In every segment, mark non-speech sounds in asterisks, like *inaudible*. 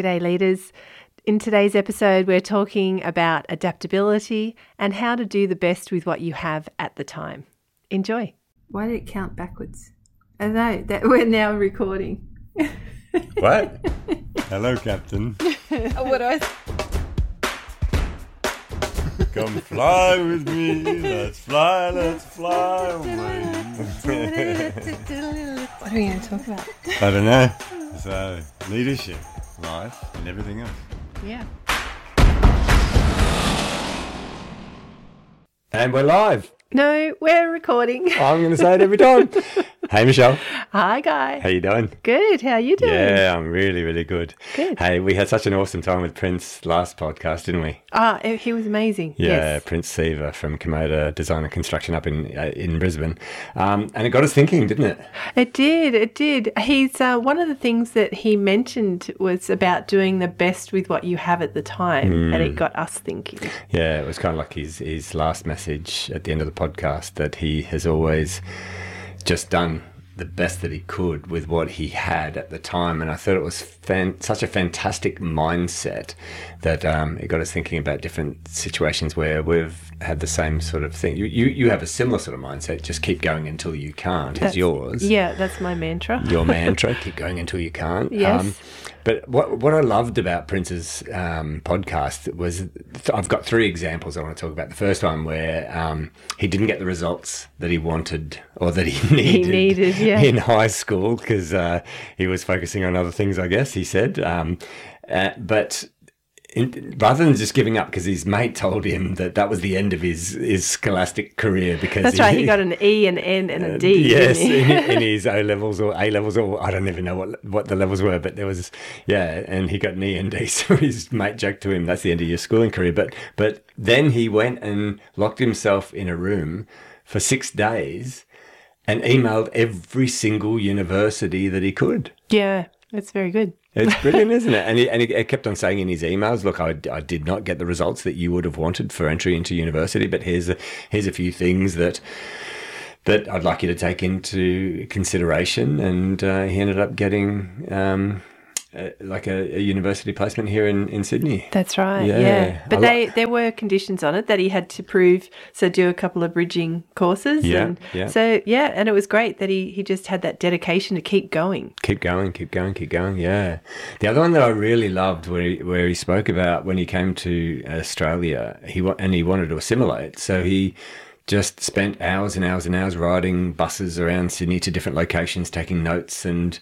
G'day, leaders. In today's episode, we're talking about adaptability and how to do the best with what you have at the time. Enjoy. Why did it count backwards? I know that we're now recording. What? *laughs* Hello, Captain. Oh, what do I? Come fly with me. Let's fly, let's fly away. what are we going to talk about? I don't know. So, uh, leadership, life, and everything else. Yeah. And we're live. No, we're recording. I'm going to say it every time. *laughs* hey, Michelle. Hi, Guy. How you doing? Good. How are you doing? Yeah, I'm really, really good. Good. Hey, we had such an awesome time with Prince last podcast, didn't we? Ah, he was amazing. Yeah, Yes. Prince Seaver from Komoda Design and Construction up in uh, in Brisbane, um, and it got us thinking, didn't it? It did. It did. He's uh, one of the things that he mentioned was about doing the best with what you have at the time, and Hmm. it got us thinking. Yeah, it was kind of like his his last message at the end of the podcast that he has always just done the best that he could with what he had at the time, and I thought it was fan- such a fantastic mindset that um, it got us thinking about different situations where we've had the same sort of thing. You you, you have a similar sort of mindset. Just keep going until you can't. Is yours? Yeah, that's my mantra. your *laughs* mantra, keep going until you can't. Um, Yes. But what what I loved about Prince's um, podcast was th- I've got three examples I want to talk about. The first one where um, he didn't get the results that he wanted or that he *laughs* needed, needed, yeah. in high school because uh, he was focusing on other things. I guess he said, um, uh, but rather than just giving up because his mate told him that that was the end of his his scholastic career because That's right. He got an E, an N, and a D. Uh, *laughs* yes, in, in *laughs* his O levels or A levels, or I don't even know what what the levels were, but there was yeah, and he got an E and D. *laughs* So his mate joked to him, "That's the end of your schooling career." But but then he went and locked himself in a room for six days and emailed every single university that he could. yeah, that's very good. It's brilliant, isn't it? And he, and he kept on saying in his emails, "Look, I, I did not get the results that you would have wanted for entry into university, but here's a, here's a few things that that I'd like you to take into consideration." And uh, he ended up getting um, like a, a university placement here in, in Sydney. That's right. Yeah, Yeah, but I they like- there were conditions on it that he had to prove. So do a couple of bridging courses. Yeah, and yeah. So yeah, and it was great that he he just had that dedication to keep going. Keep going, keep going, keep going. Yeah. The other one that I really loved, where he, where he spoke about when he came to Australia, he wa- and he wanted to assimilate, so he just spent hours and hours and hours riding buses around Sydney to different locations, taking notes and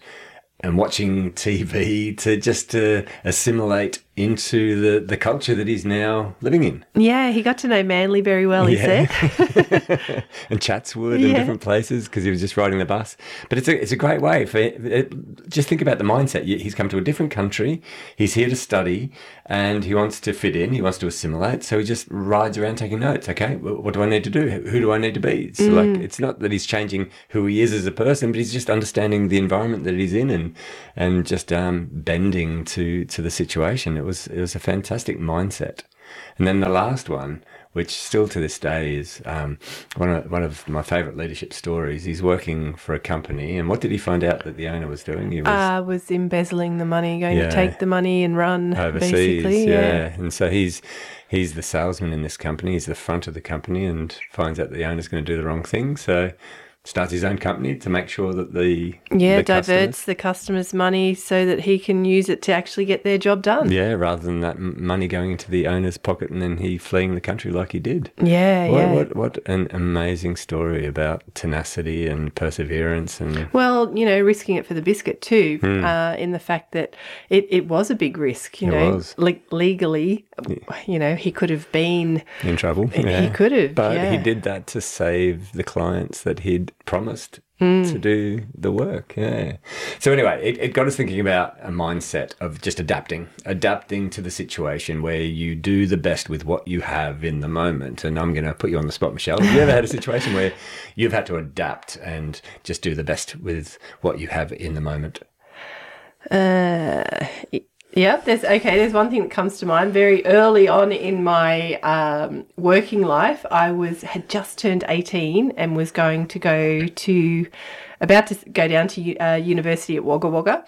and watching TV to just to assimilate into the the culture that he's now living in. Yeah, he got to know Manly very well. He Yeah. said. *laughs* *laughs* and Chatswood and different places because he was just riding the bus. But it's a it's a great way for it, just think about the mindset. He's come to a different country. He's here to study, and he wants to fit in. He wants to assimilate. So he just rides around taking notes. Okay, what do I need to do? Who do I need to be? So like, it's not that he's changing who he is as a person, but he's just understanding the environment that he's in and and just um, bending to to the situation. It was it was a fantastic mindset. And then the last one, which still to this day is um, one of one of my favourite leadership stories. He's working for a company, and what did he find out that the owner was doing? He was uh, was embezzling the money, going Yeah. to take the money and run overseas, basically. yeah. And so he's he's the salesman in this company. He's the front of the company, and finds out the owner's going to do the wrong thing. So starts his own company to make sure that the Yeah, the diverts customers- the customer's money so that he can use it to actually get their job done. Yeah, rather than that money going into the owner's pocket and then he fleeing the country like he did. Yeah, What, yeah. what what an amazing story about tenacity and perseverance and Well, you know, risking it for the biscuit too, Hmm. uh, in the fact that it, it was a big risk, you It know, was. le- legally, you know, he could have been, in trouble. He could have, but he did that to save the clients that he'd promised Hmm. to do the work. Yeah. So anyway, it, it got us thinking about a mindset of just adapting, adapting to the situation where you do the best with what you have in the moment. And I'm going to put you on the spot, Michelle. Have you ever had a situation where you've had to adapt and just do the best with what you have in the moment? Yeah, there's okay. There's one thing that comes to mind. Very early on in my um, working life, I was had just turned 18 and was going to go to about to go down to uh, university at Wagga Wagga,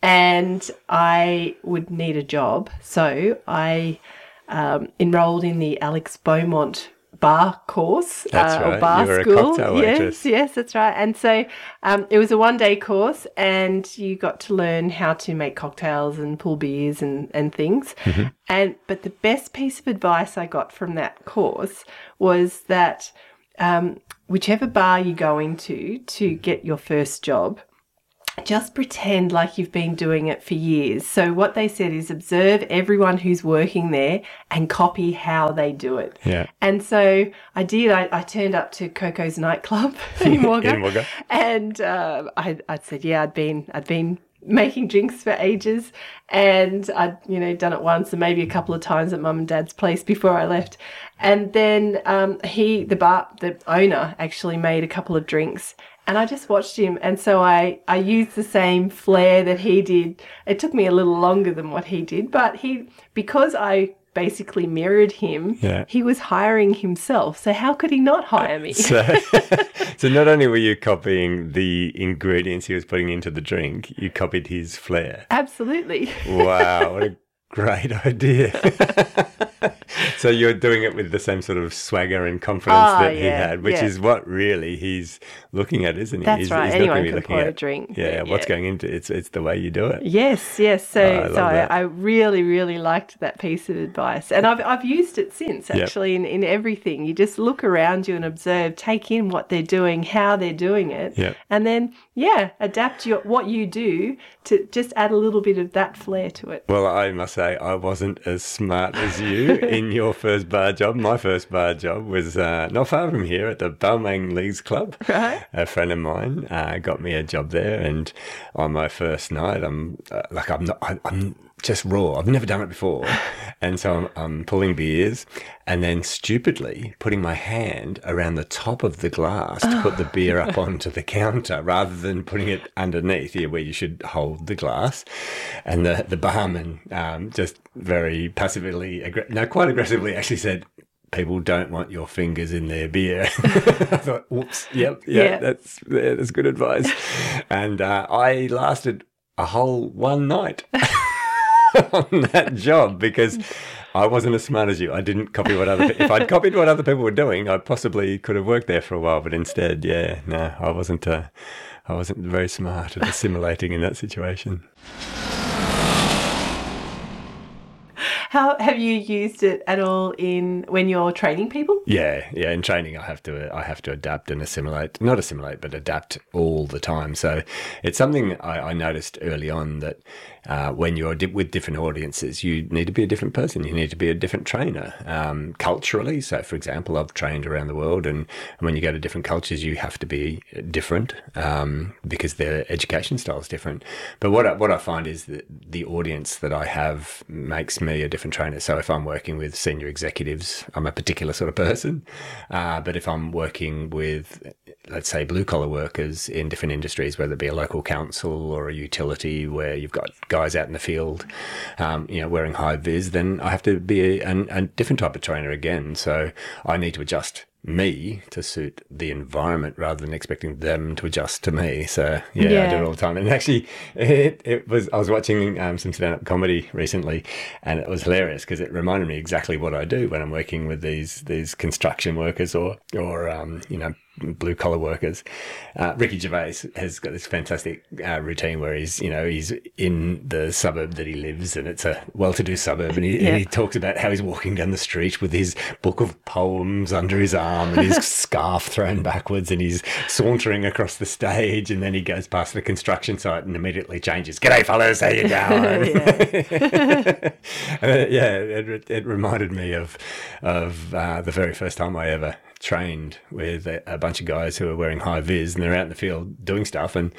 and I would need a job. So I um, enrolled in the Alex Beaumont bar course That's uh, right. or bar You school. yes, waitress. yes, that's right. And so um, it was a one day course, and you got to learn how to make cocktails and pull beers and, and things. Mm-hmm. And but the best piece of advice I got from that course was that um, whichever bar you go into to get your first job, just pretend like you've been doing it for years. So what they said is observe everyone who's working there and copy how they do it. Yeah. And so I did. I, I turned up to Coco's nightclub *laughs* *laughs* in Wagga, In Wagga. and uh, I, I said, yeah, I'd been, I'd been making drinks for ages, and I'd, you know, done it once and maybe a couple of times at mum and dad's place before I left. And then um, he, the bar, the owner, actually made a couple of drinks. And I just watched him, and so I, I used the same flair that he did. It took me a little longer than what he did, but he, because I basically mirrored him, Yeah. he was hiring himself. So how could he not hire me? So, *laughs* so not only were you copying the ingredients he was putting into the drink, you copied his flair. Absolutely. Wow, what a great idea. *laughs* so you're doing it with the same sort of swagger and confidence Ah, that he yeah, had, which yeah. is what really he's looking at, isn't he? That's he's, right. He's Anyone not can going pour looking a drink, Yeah, but what's going into it's it's the way you do it. Yes, yes. So, Oh, I so I. I really, really liked that piece of advice, and I've I've used it since. Yep. Actually, in in everything, you just look around you and observe, take in what they're doing, how they're doing it, Yep. and then yeah, adapt your what you do to just add a little bit of that flair to it. Well, I must say, I wasn't as smart as you *laughs* in your first bar job. My first bar job was uh, not far from here at the Balmain Leagues Club. Right. A friend of mine uh, got me a job there, and on my first night, I'm uh, like, I'm not, I, I'm just raw. I've never done it before, *laughs* and so I'm, I'm pulling beers, and then stupidly putting my hand around the top of the glass to put the beer up *sighs* onto the counter rather than putting it underneath here, where you should hold the glass. And the the barman um, just very passively, aggr- no, quite aggressively, actually said. People don't want your fingers in their beer. *laughs* I thought, whoops, yep, yeah, Yeah. that's yeah, that's good advice. And uh, I lasted a whole one night *laughs* *laughs* on that job because I wasn't as smart as you. I didn't copy what other. If I'd copied what other people were doing, I possibly could have worked there for a while. But instead, yeah, no, I wasn't. Uh, I wasn't very smart at assimilating in that situation. How have you used it at all in when you're training people? Yeah, yeah. In training, I have to I have to adapt and assimilate. Not assimilate, but adapt all the time. So it's something I, I noticed early on that uh, when you're di- with different audiences, you need to be a different person. You need to be a different trainer um, culturally. So, for example, I've trained around the world, and when you go to different cultures, you have to be different um, because their education style is different. But what I, what I find is that the audience that I have makes me a different trainer. So if I'm working with senior executives, I'm a particular sort of person. Uh, but if I'm working with, let's say, blue collar workers in different industries, whether it be a local council or a utility where you've got guys out in the field, um, you know, wearing high vis, then I have to be a, a, a different type of trainer again. So I need to adjust me to suit the environment rather than expecting them to adjust to me. So yeah, I do it all the time. And actually, it, it was I was watching um, some stand up comedy recently, and it was hilarious because it reminded me exactly what I do when I'm working with these these construction workers or or um, you know blue collar workers. Uh, Ricky Gervais has got this fantastic uh, routine where he's you know he's in the suburb that he lives, and it's a well to do suburb, and he, Yeah. and he talks about how he's walking down the street with his book of poems under his arm and his *laughs* scarf thrown backwards and he's sauntering across the stage and then he goes past the construction site and immediately changes g'day fellas how you *laughs* going *laughs* Uh, yeah it, it reminded me of of uh, the very first time I ever trained with a, a bunch of guys who are wearing high vis and they're out in the field doing stuff and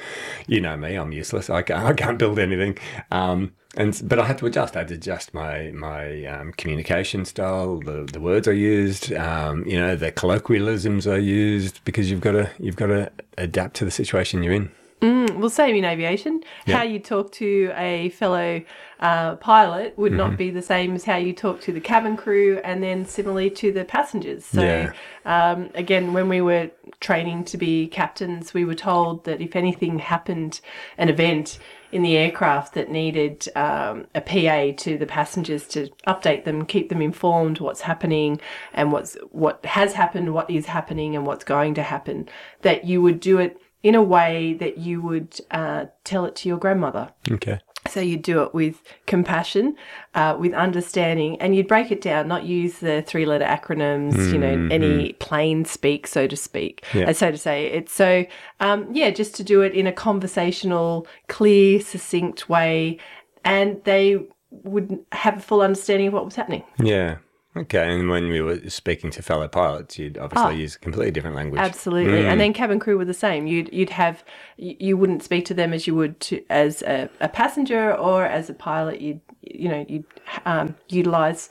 you know me I'm useless I can't, *laughs* I can't build anything um, and but I had to adjust. I had to adjust my my um, communication style, the the words I used, um, you know, the colloquialisms I used, because you've got to you've got to adapt to the situation you're in. Well, same in aviation. Yeah. How you talk to a fellow uh, pilot would Mm-hmm. not be the same as how you talk to the cabin crew, and then similarly to the passengers. So, Yeah. um, again, when we were training to be captains, we were told that if anything happened, an event in the aircraft that needed um, a PA to the passengers to update them, keep them informed what's happening and what's what has happened, what is happening, and what's going to happen. That you would do it in a way that you would uh, tell it to your grandmother. Okay. So you'd do it with compassion, uh, with understanding, and you'd break it down, not use the three letter acronyms, you know, any plain speak, so to speak, Yeah. uh, so to say. It's so, um, yeah, just to do it in a conversational, clear, succinct way, and they would have a full understanding of what was happening. Yeah. Okay. And when we were speaking to fellow pilots, you'd obviously use a completely different language. Absolutely, and then cabin crew were the same. You'd you'd have you wouldn't speak to them as you would to as a, a passenger or as a pilot. You'd you know you'd um, utilize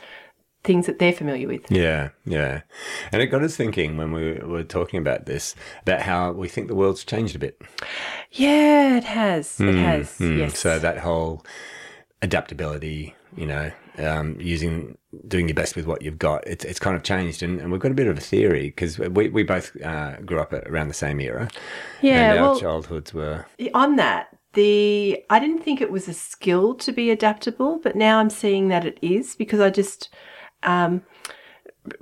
things that they're familiar with. Yeah, yeah. And it got us thinking when we were talking about this, about how we think the world's changed a bit. Yeah, it has. It has. Mm, Yes. So that whole adaptability, you know, um, using, doing your best with what you've got, it's, it's kind of changed. And, and we've got a bit of a theory because we, we both uh, grew up at around the same era. yeah. and our Well, childhoods were, on that, the I didn't think it was a skill to be adaptable, but now I'm seeing that it is because I just um,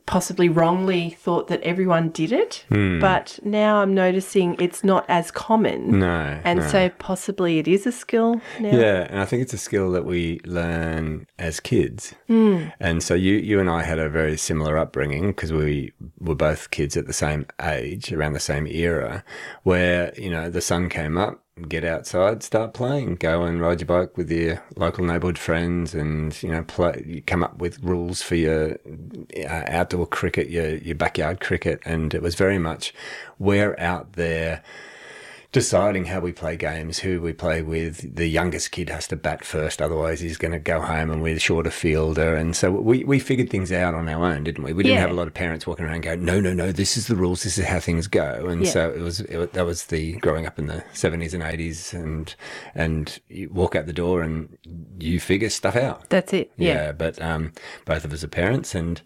possibly wrongly thought that everyone did it, Hmm. but now I'm noticing it's not as common. no. And no. so possibly it is a skill now. Yeah, and I think it's a skill that we learn as kids. Hmm. And so you, you and I had a very similar upbringing because we were both kids at the same age, around the same era, where you know the sun came up, get outside, start playing, go and ride your bike with your local neighbourhood friends, and you know play. You come up with rules for your uh, outdoor cricket, your your backyard cricket, and it was very much we're out there deciding how we play games, who we play with. The youngest kid has to bat first, otherwise he's going to go home and we're the shorter fielder. And so we, we figured things out on our own, didn't we? We didn't Yeah. have a lot of parents walking around going, no, no, no, this is the rules, this is how things go. And Yeah. so it was, it, that was the growing up in the 70s and 80s and, and you walk out the door and you figure stuff out. That's it. Yeah. but um, both of us are parents and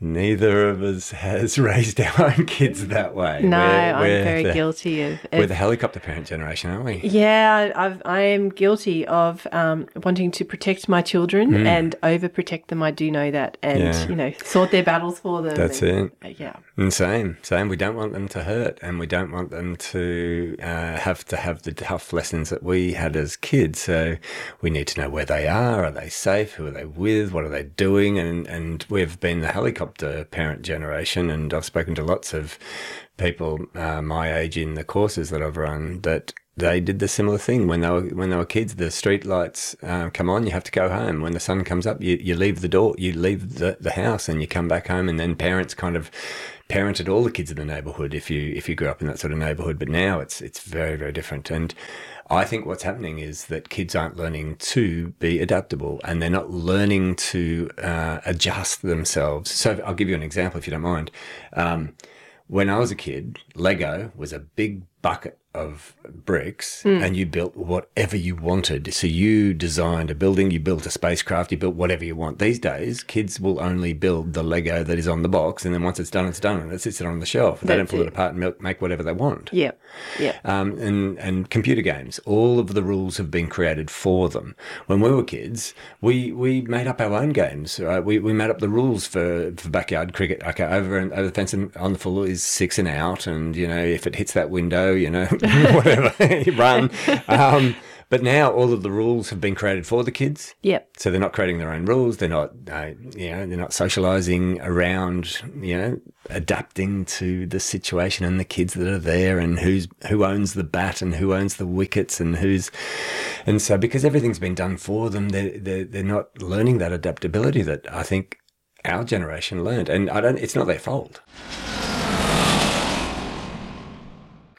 neither of us has *laughs* raised our own kids that way. No, We're- I'm very the- guilty of, We're the helicopter parent generation, aren't we? Yeah, I- I've, I am guilty of um, wanting to protect my children and overprotect them. I do know that, and. Yeah. you know, sort their battles for them. That's and, it. Yeah, And same, same. We don't want them to hurt, and we don't want them to uh, have to have the tough lessons that we had as kids. So we need to know where they are. Are they safe? Who are they with? What are they doing? And and we've been the helicopter parent generation, and I've spoken to lots of people uh, my age in the courses that I've run that they did the similar thing when they were when they were kids. The street lights uh, come on, you have to go home. When the sun comes up, you, you leave the door, you leave the, the house, and you come back home. And then parents kind of parented all the kids in the neighbourhood if you if you grew up in that sort of neighbourhood. But now it's it's very very different. And I think what's happening is that kids aren't learning to be adaptable, and they're not learning to uh, adjust themselves. So I'll give you an example if you don't mind. Um, when I was a kid, Lego was a big bucket of bricks and you built whatever you wanted. So you designed a building, you built a spacecraft, you built whatever you want. These days, kids will only build the Lego that is on the box and then once it's done, it's done and it sits there on the shelf. They don't pull it it. apart and make whatever they want. yeah, yeah. Um, and, and computer games, all of the rules have been created for them. When we were kids, we, we made up our own games. Right? We, we made up the rules for, for backyard cricket. Okay, over and over the fence and on the full is six and out, and you know if it hits that window, you know *laughs* whatever, *laughs* you run. Um, but now all of the rules have been created for the kids. Yep. So they're not creating their own rules. They're not, uh, you know, they're not socializing around, you know, adapting to the situation and the kids that are there and who's who owns the bat and who owns the wickets and who's, and so because everything's been done for them, they're they're, they're not learning that adaptability that I think our generation learned. And I don't. It's not their fault.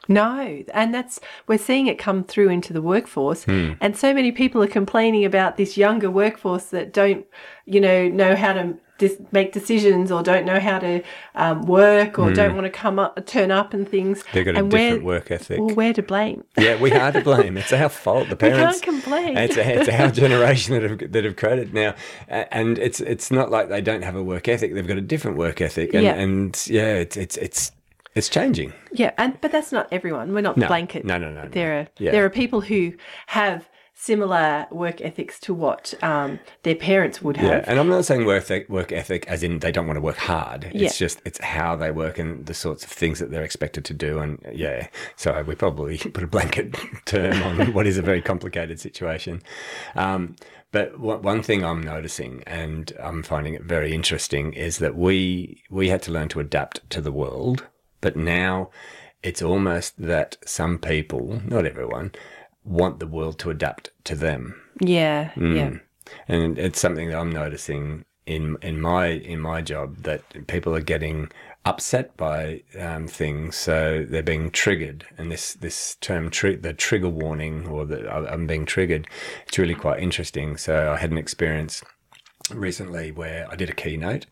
No, and that's we're seeing it come through into the workforce, Hmm. and so many people are complaining about this younger workforce that don't, you know, know how to dis- make decisions or don't know how to um, work or don't want to come up, turn up, and things. They've got a and different work ethic. Well, we're to blame. Yeah, we are to blame. It's our fault. The *laughs* We parents can't complain. It's, it's our generation that have that have created now, and it's it's not like they don't have a work ethic. They've got a different work ethic, and Yeah. and yeah, it's it's it's it's changing. Yeah, and but that's not everyone. We're not No, blanket. no, no, no, no. There are Yeah. there are people who have similar work ethics to what um, their parents would have. Yeah, and I'm not saying work ethic, work ethic as in they don't want to work hard. Yeah. It's just it's how they work and the sorts of things that they're expected to do. And yeah, so we probably *laughs* put a blanket term on *laughs* what is a very complicated situation. Um, but what, one thing I'm noticing, and I'm finding it very interesting, is that we we had to learn to adapt to the world, but now it's almost that some people, not everyone, want the world to adapt to them Yeah, Mm. yeah. and it's something that I'm noticing in in my in my job that people are getting upset by um, things, so they're being triggered. And this this term, tri- the trigger warning, or that I'm being triggered, it's really quite interesting. So I had an experience recently where I did a keynote,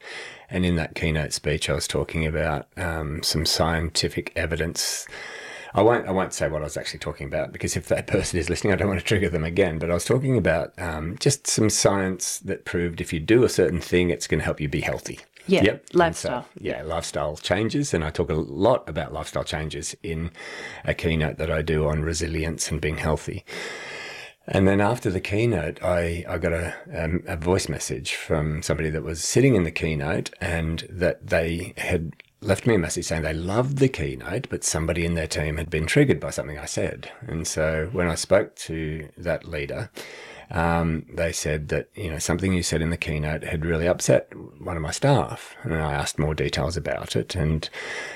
and in that keynote speech, I was talking about um, some scientific evidence. I won't. I won't say what I was actually talking about because if that *laughs* person is listening, I don't want to trigger them again. But I was talking about um, just some science that proved if you do a certain thing, it's going to help you be healthy. Yeah, Yep. And so, lifestyle. yeah, lifestyle changes, and I talk a lot about lifestyle changes in a keynote that I do on resilience and being healthy. And then after the keynote, I, I got a, um, a voice message from somebody that was sitting in the keynote and that they had left me a message saying they loved the keynote, but somebody in their team had been triggered by something I said. And so when I spoke to that leader, um, they said that, you know, something you said in the keynote had really upset one of my staff. And I asked more details about it. And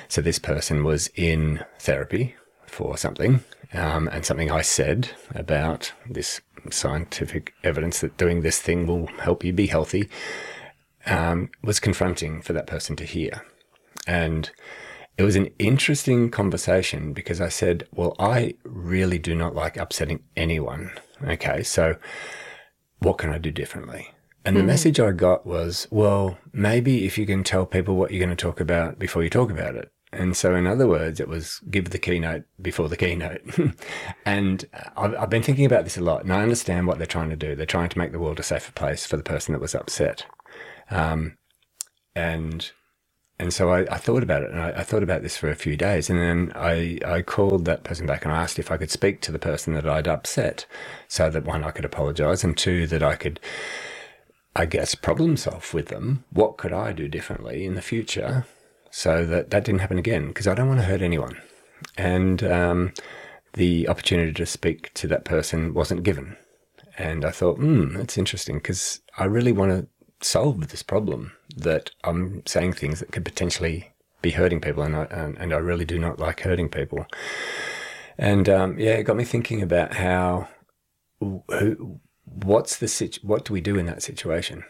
so this person was in therapy for something, um, and something I said about this scientific evidence that doing this thing will help you be healthy um, was confronting for that person to hear. And it was an interesting conversation because I said, Well, I really do not like upsetting anyone. Okay, so what can I do differently? And the message I got was, well, maybe if you can tell people what you're going to talk about before you talk about it. And so, in other words, it was give the keynote before the keynote. *laughs* and I've, I've been thinking about this a lot, and I understand what they're trying to do. They're trying to make the world a safer place for the person that was upset. Um, and and so I, I thought about it, and I, I thought about this for a few days, and then I, I called that person back and I asked if I could speak to the person that I'd upset, so that one I could apologise, and two that I could, I guess, problem solve with them. What could I do differently in the future, so that that didn't happen again? Because I don't want to hurt anyone, and um, the opportunity to speak to that person wasn't given, and I thought, hmm, that's interesting because I really want to solve this problem that I'm saying things that could potentially be hurting people, and I and, and I really do not like hurting people. And um, yeah, it got me thinking about how who, what's the situ- what do we do in that situation?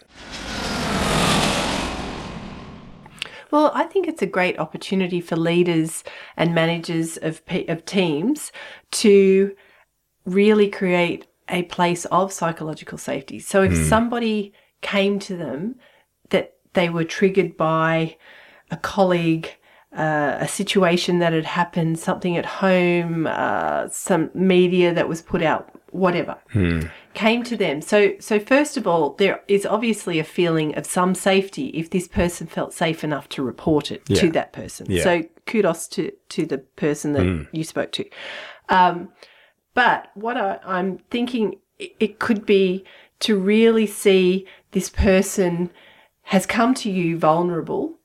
Well, I think it's a great opportunity for leaders and managers of of teams to really create a place of psychological safety. So if somebody came to them that they were triggered by a colleague, uh, a situation that had happened, something at home, uh, some media that was put out, whatever, came to them. So, so first of all, there is obviously a feeling of some safety if this person felt safe enough to report it to that person. Yeah. So, kudos to to the person that you spoke to. Um, but what I, I'm thinking, it could be to really see this person has come to you vulnerable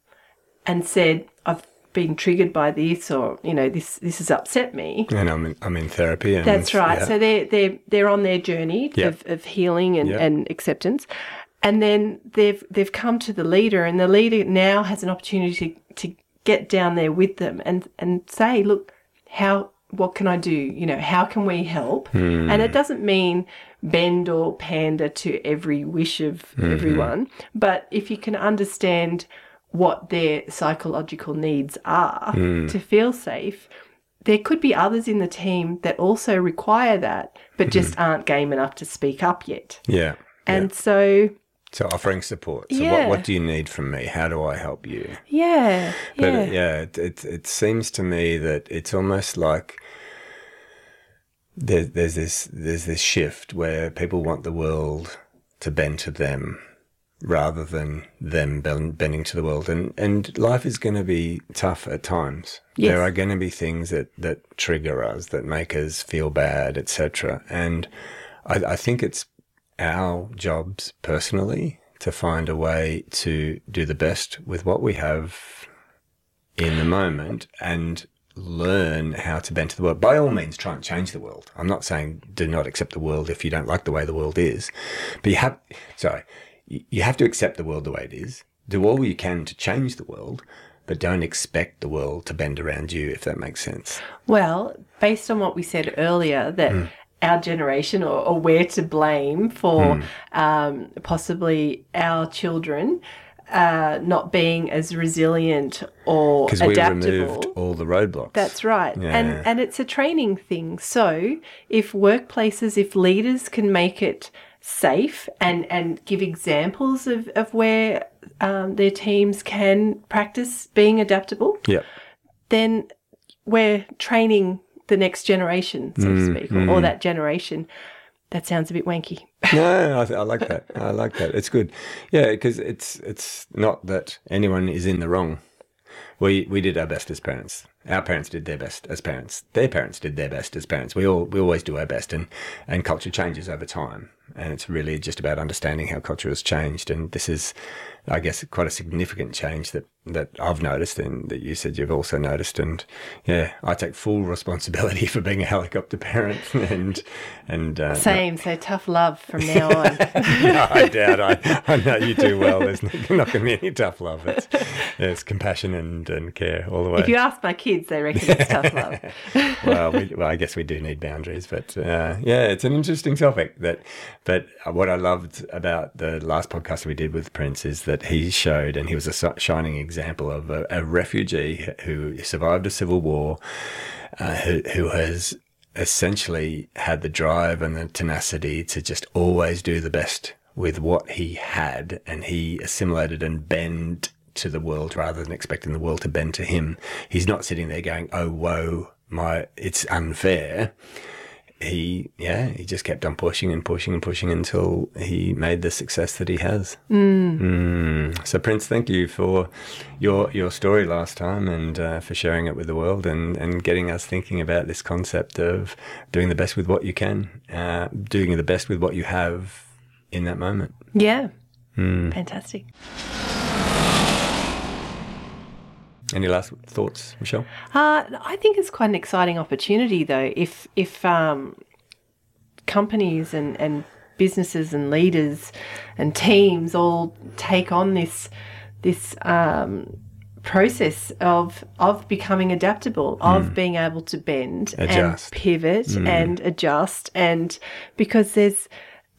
and said, "I've been triggered by this," or you know, this this has upset me. And I'm in, I'm in therapy. And, That's right. yeah. So they're they're they're on their journey Yeah. of, of healing and, Yeah. and acceptance. And then they've they've come to the leader and the leader now has an opportunity to, to get down there with them and, and say, look, how what can I do? You know, how can we help? Hmm. And it doesn't mean bend or pander to every wish of Mm-hmm. everyone, but if you can understand what their psychological needs are Hmm. to feel safe, there could be others in the team that also require that, but just Mm-hmm. aren't game enough to speak up yet. yeah. And so, So offering support. So Yeah. what, what do you need from me? How do I help you? yeah, But yeah, yeah, yeah it, it, it seems to me that it's almost like there, there's this there's this shift where people want the world to bend to them rather than them bending to the world. And and life is going to be tough at times. Yes. There are going to be things that that trigger us, that make us feel bad, etc. And I, I think it's our jobs personally to find a way to do the best with what we have in the moment and learn how to bend to the world. By all means, try and change the world. I'm not saying do not accept the world if you don't like the way the world is, but you have, sorry, you have to accept the world the way it is. Do all you can to change the world, but don't expect the world to bend around you, if that makes sense. Well, based on what we said earlier, that our generation, or, or we're to blame for um, possibly our children uh, not being as resilient or Because we removed all the roadblocks. That's right. Yeah. And and it's a training thing. So if workplaces, if leaders can make it safe and, and give examples of, of where um, their teams can practice being adaptable, yeah. then we're training the next generation, so Mm, to speak, or, or that generation. That sounds a bit wanky. *laughs* No, I, th- I like that. I like that. It's good. Yeah, because it's it's not that anyone is in the wrong. We we did our best as parents. Our parents did their best as parents. Their parents did their best as parents. We all we always do our best, and and culture changes over time. And it's really just about understanding how culture has changed. And this is, I guess, quite a significant change that that I've noticed, and that you said you've also noticed. And yeah, I take full responsibility *laughs* for being a helicopter parent, *laughs* and and uh, Same. So tough love from now on. no, I doubt. I, I know you do well. There's not going to be any tough love. It's, it's compassion and, and care all the way. if you ask my kids, they reckon it's tough love. *laughs* well, we, well, I guess we do need boundaries, but uh, yeah, it's an interesting topic. That, but what I loved about the last podcast we did with Prince is that he showed, and he was a shining example of a, a refugee who survived a civil war, uh, who, who has essentially had the drive and the tenacity to just always do the best with what he had, and he assimilated and bent to the world rather than expecting the world to bend to him. He's not sitting there going, "Oh, whoa, my, it's unfair." He, yeah, he just kept on pushing and pushing and pushing until he made the success that he has. Mm. So, Prince, thank you for your your story last time and uh, for sharing it with the world and, and getting us thinking about this concept of doing the best with what you can, uh, doing the best with what you have in that moment. Yeah. Hmm. Fantastic. Any last thoughts, Michelle? Uh, I think it's quite an exciting opportunity, though, if if um, companies and, and businesses and leaders and teams all take on this this um, process of of becoming adaptable, of being able to bend Adjust. and pivot and adjust, and because there's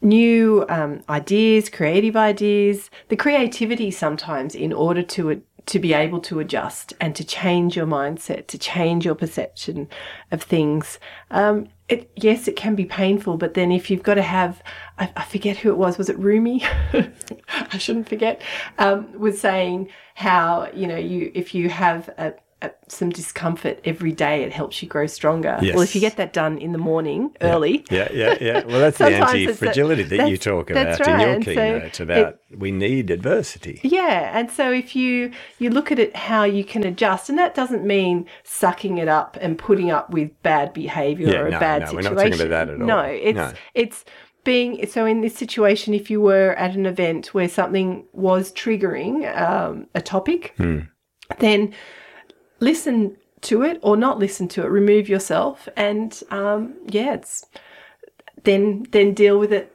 new um, ideas, creative ideas, the creativity sometimes in order to to be able to adjust and to change your mindset, to change your perception of things. Um, it, yes, it can be painful, but then if you've got to have, I, I forget who it was, was it Rumi? *laughs* I shouldn't forget, um, was saying how, you know, you, if you have a, a, some discomfort every day, it helps you grow stronger. Well, if you get that done in the morning early, Yeah, yeah, yeah. *laughs* Well, that's the anti fragility that- that you talk about in your And so keynote about we need adversity. Yeah, and so if you you look at it how you can adjust, and that doesn't mean sucking it up and putting up with bad behavior Yeah, or a no, bad no, we're situation. not talking about that at all. No, it's No. it's being so in this situation. If you were at an event where something was triggering um, a topic, Hmm. then listen to it or not listen to it. Remove yourself, and um, yeah, it's then then deal with it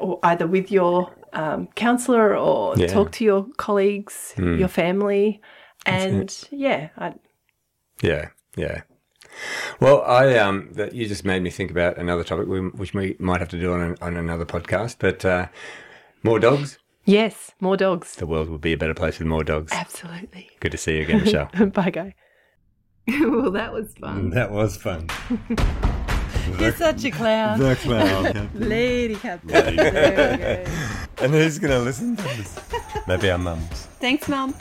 or either with your um, counselor or Yeah. talk to your colleagues, your family, and yeah, I, Yeah, yeah. Well, I um, that you just made me think about another topic, which we might have to do on an, on another podcast. But uh, more dogs, yes, more dogs. the world would be a better place with more dogs. Absolutely. Good to see you again, Michelle. *laughs* Bye, guy. *laughs* well, that was fun. Mm, that was fun. *laughs* You're such a clown. The clown. Lady Captain. There we go. and who's going to listen to this? Maybe our mums. Thanks, Mum.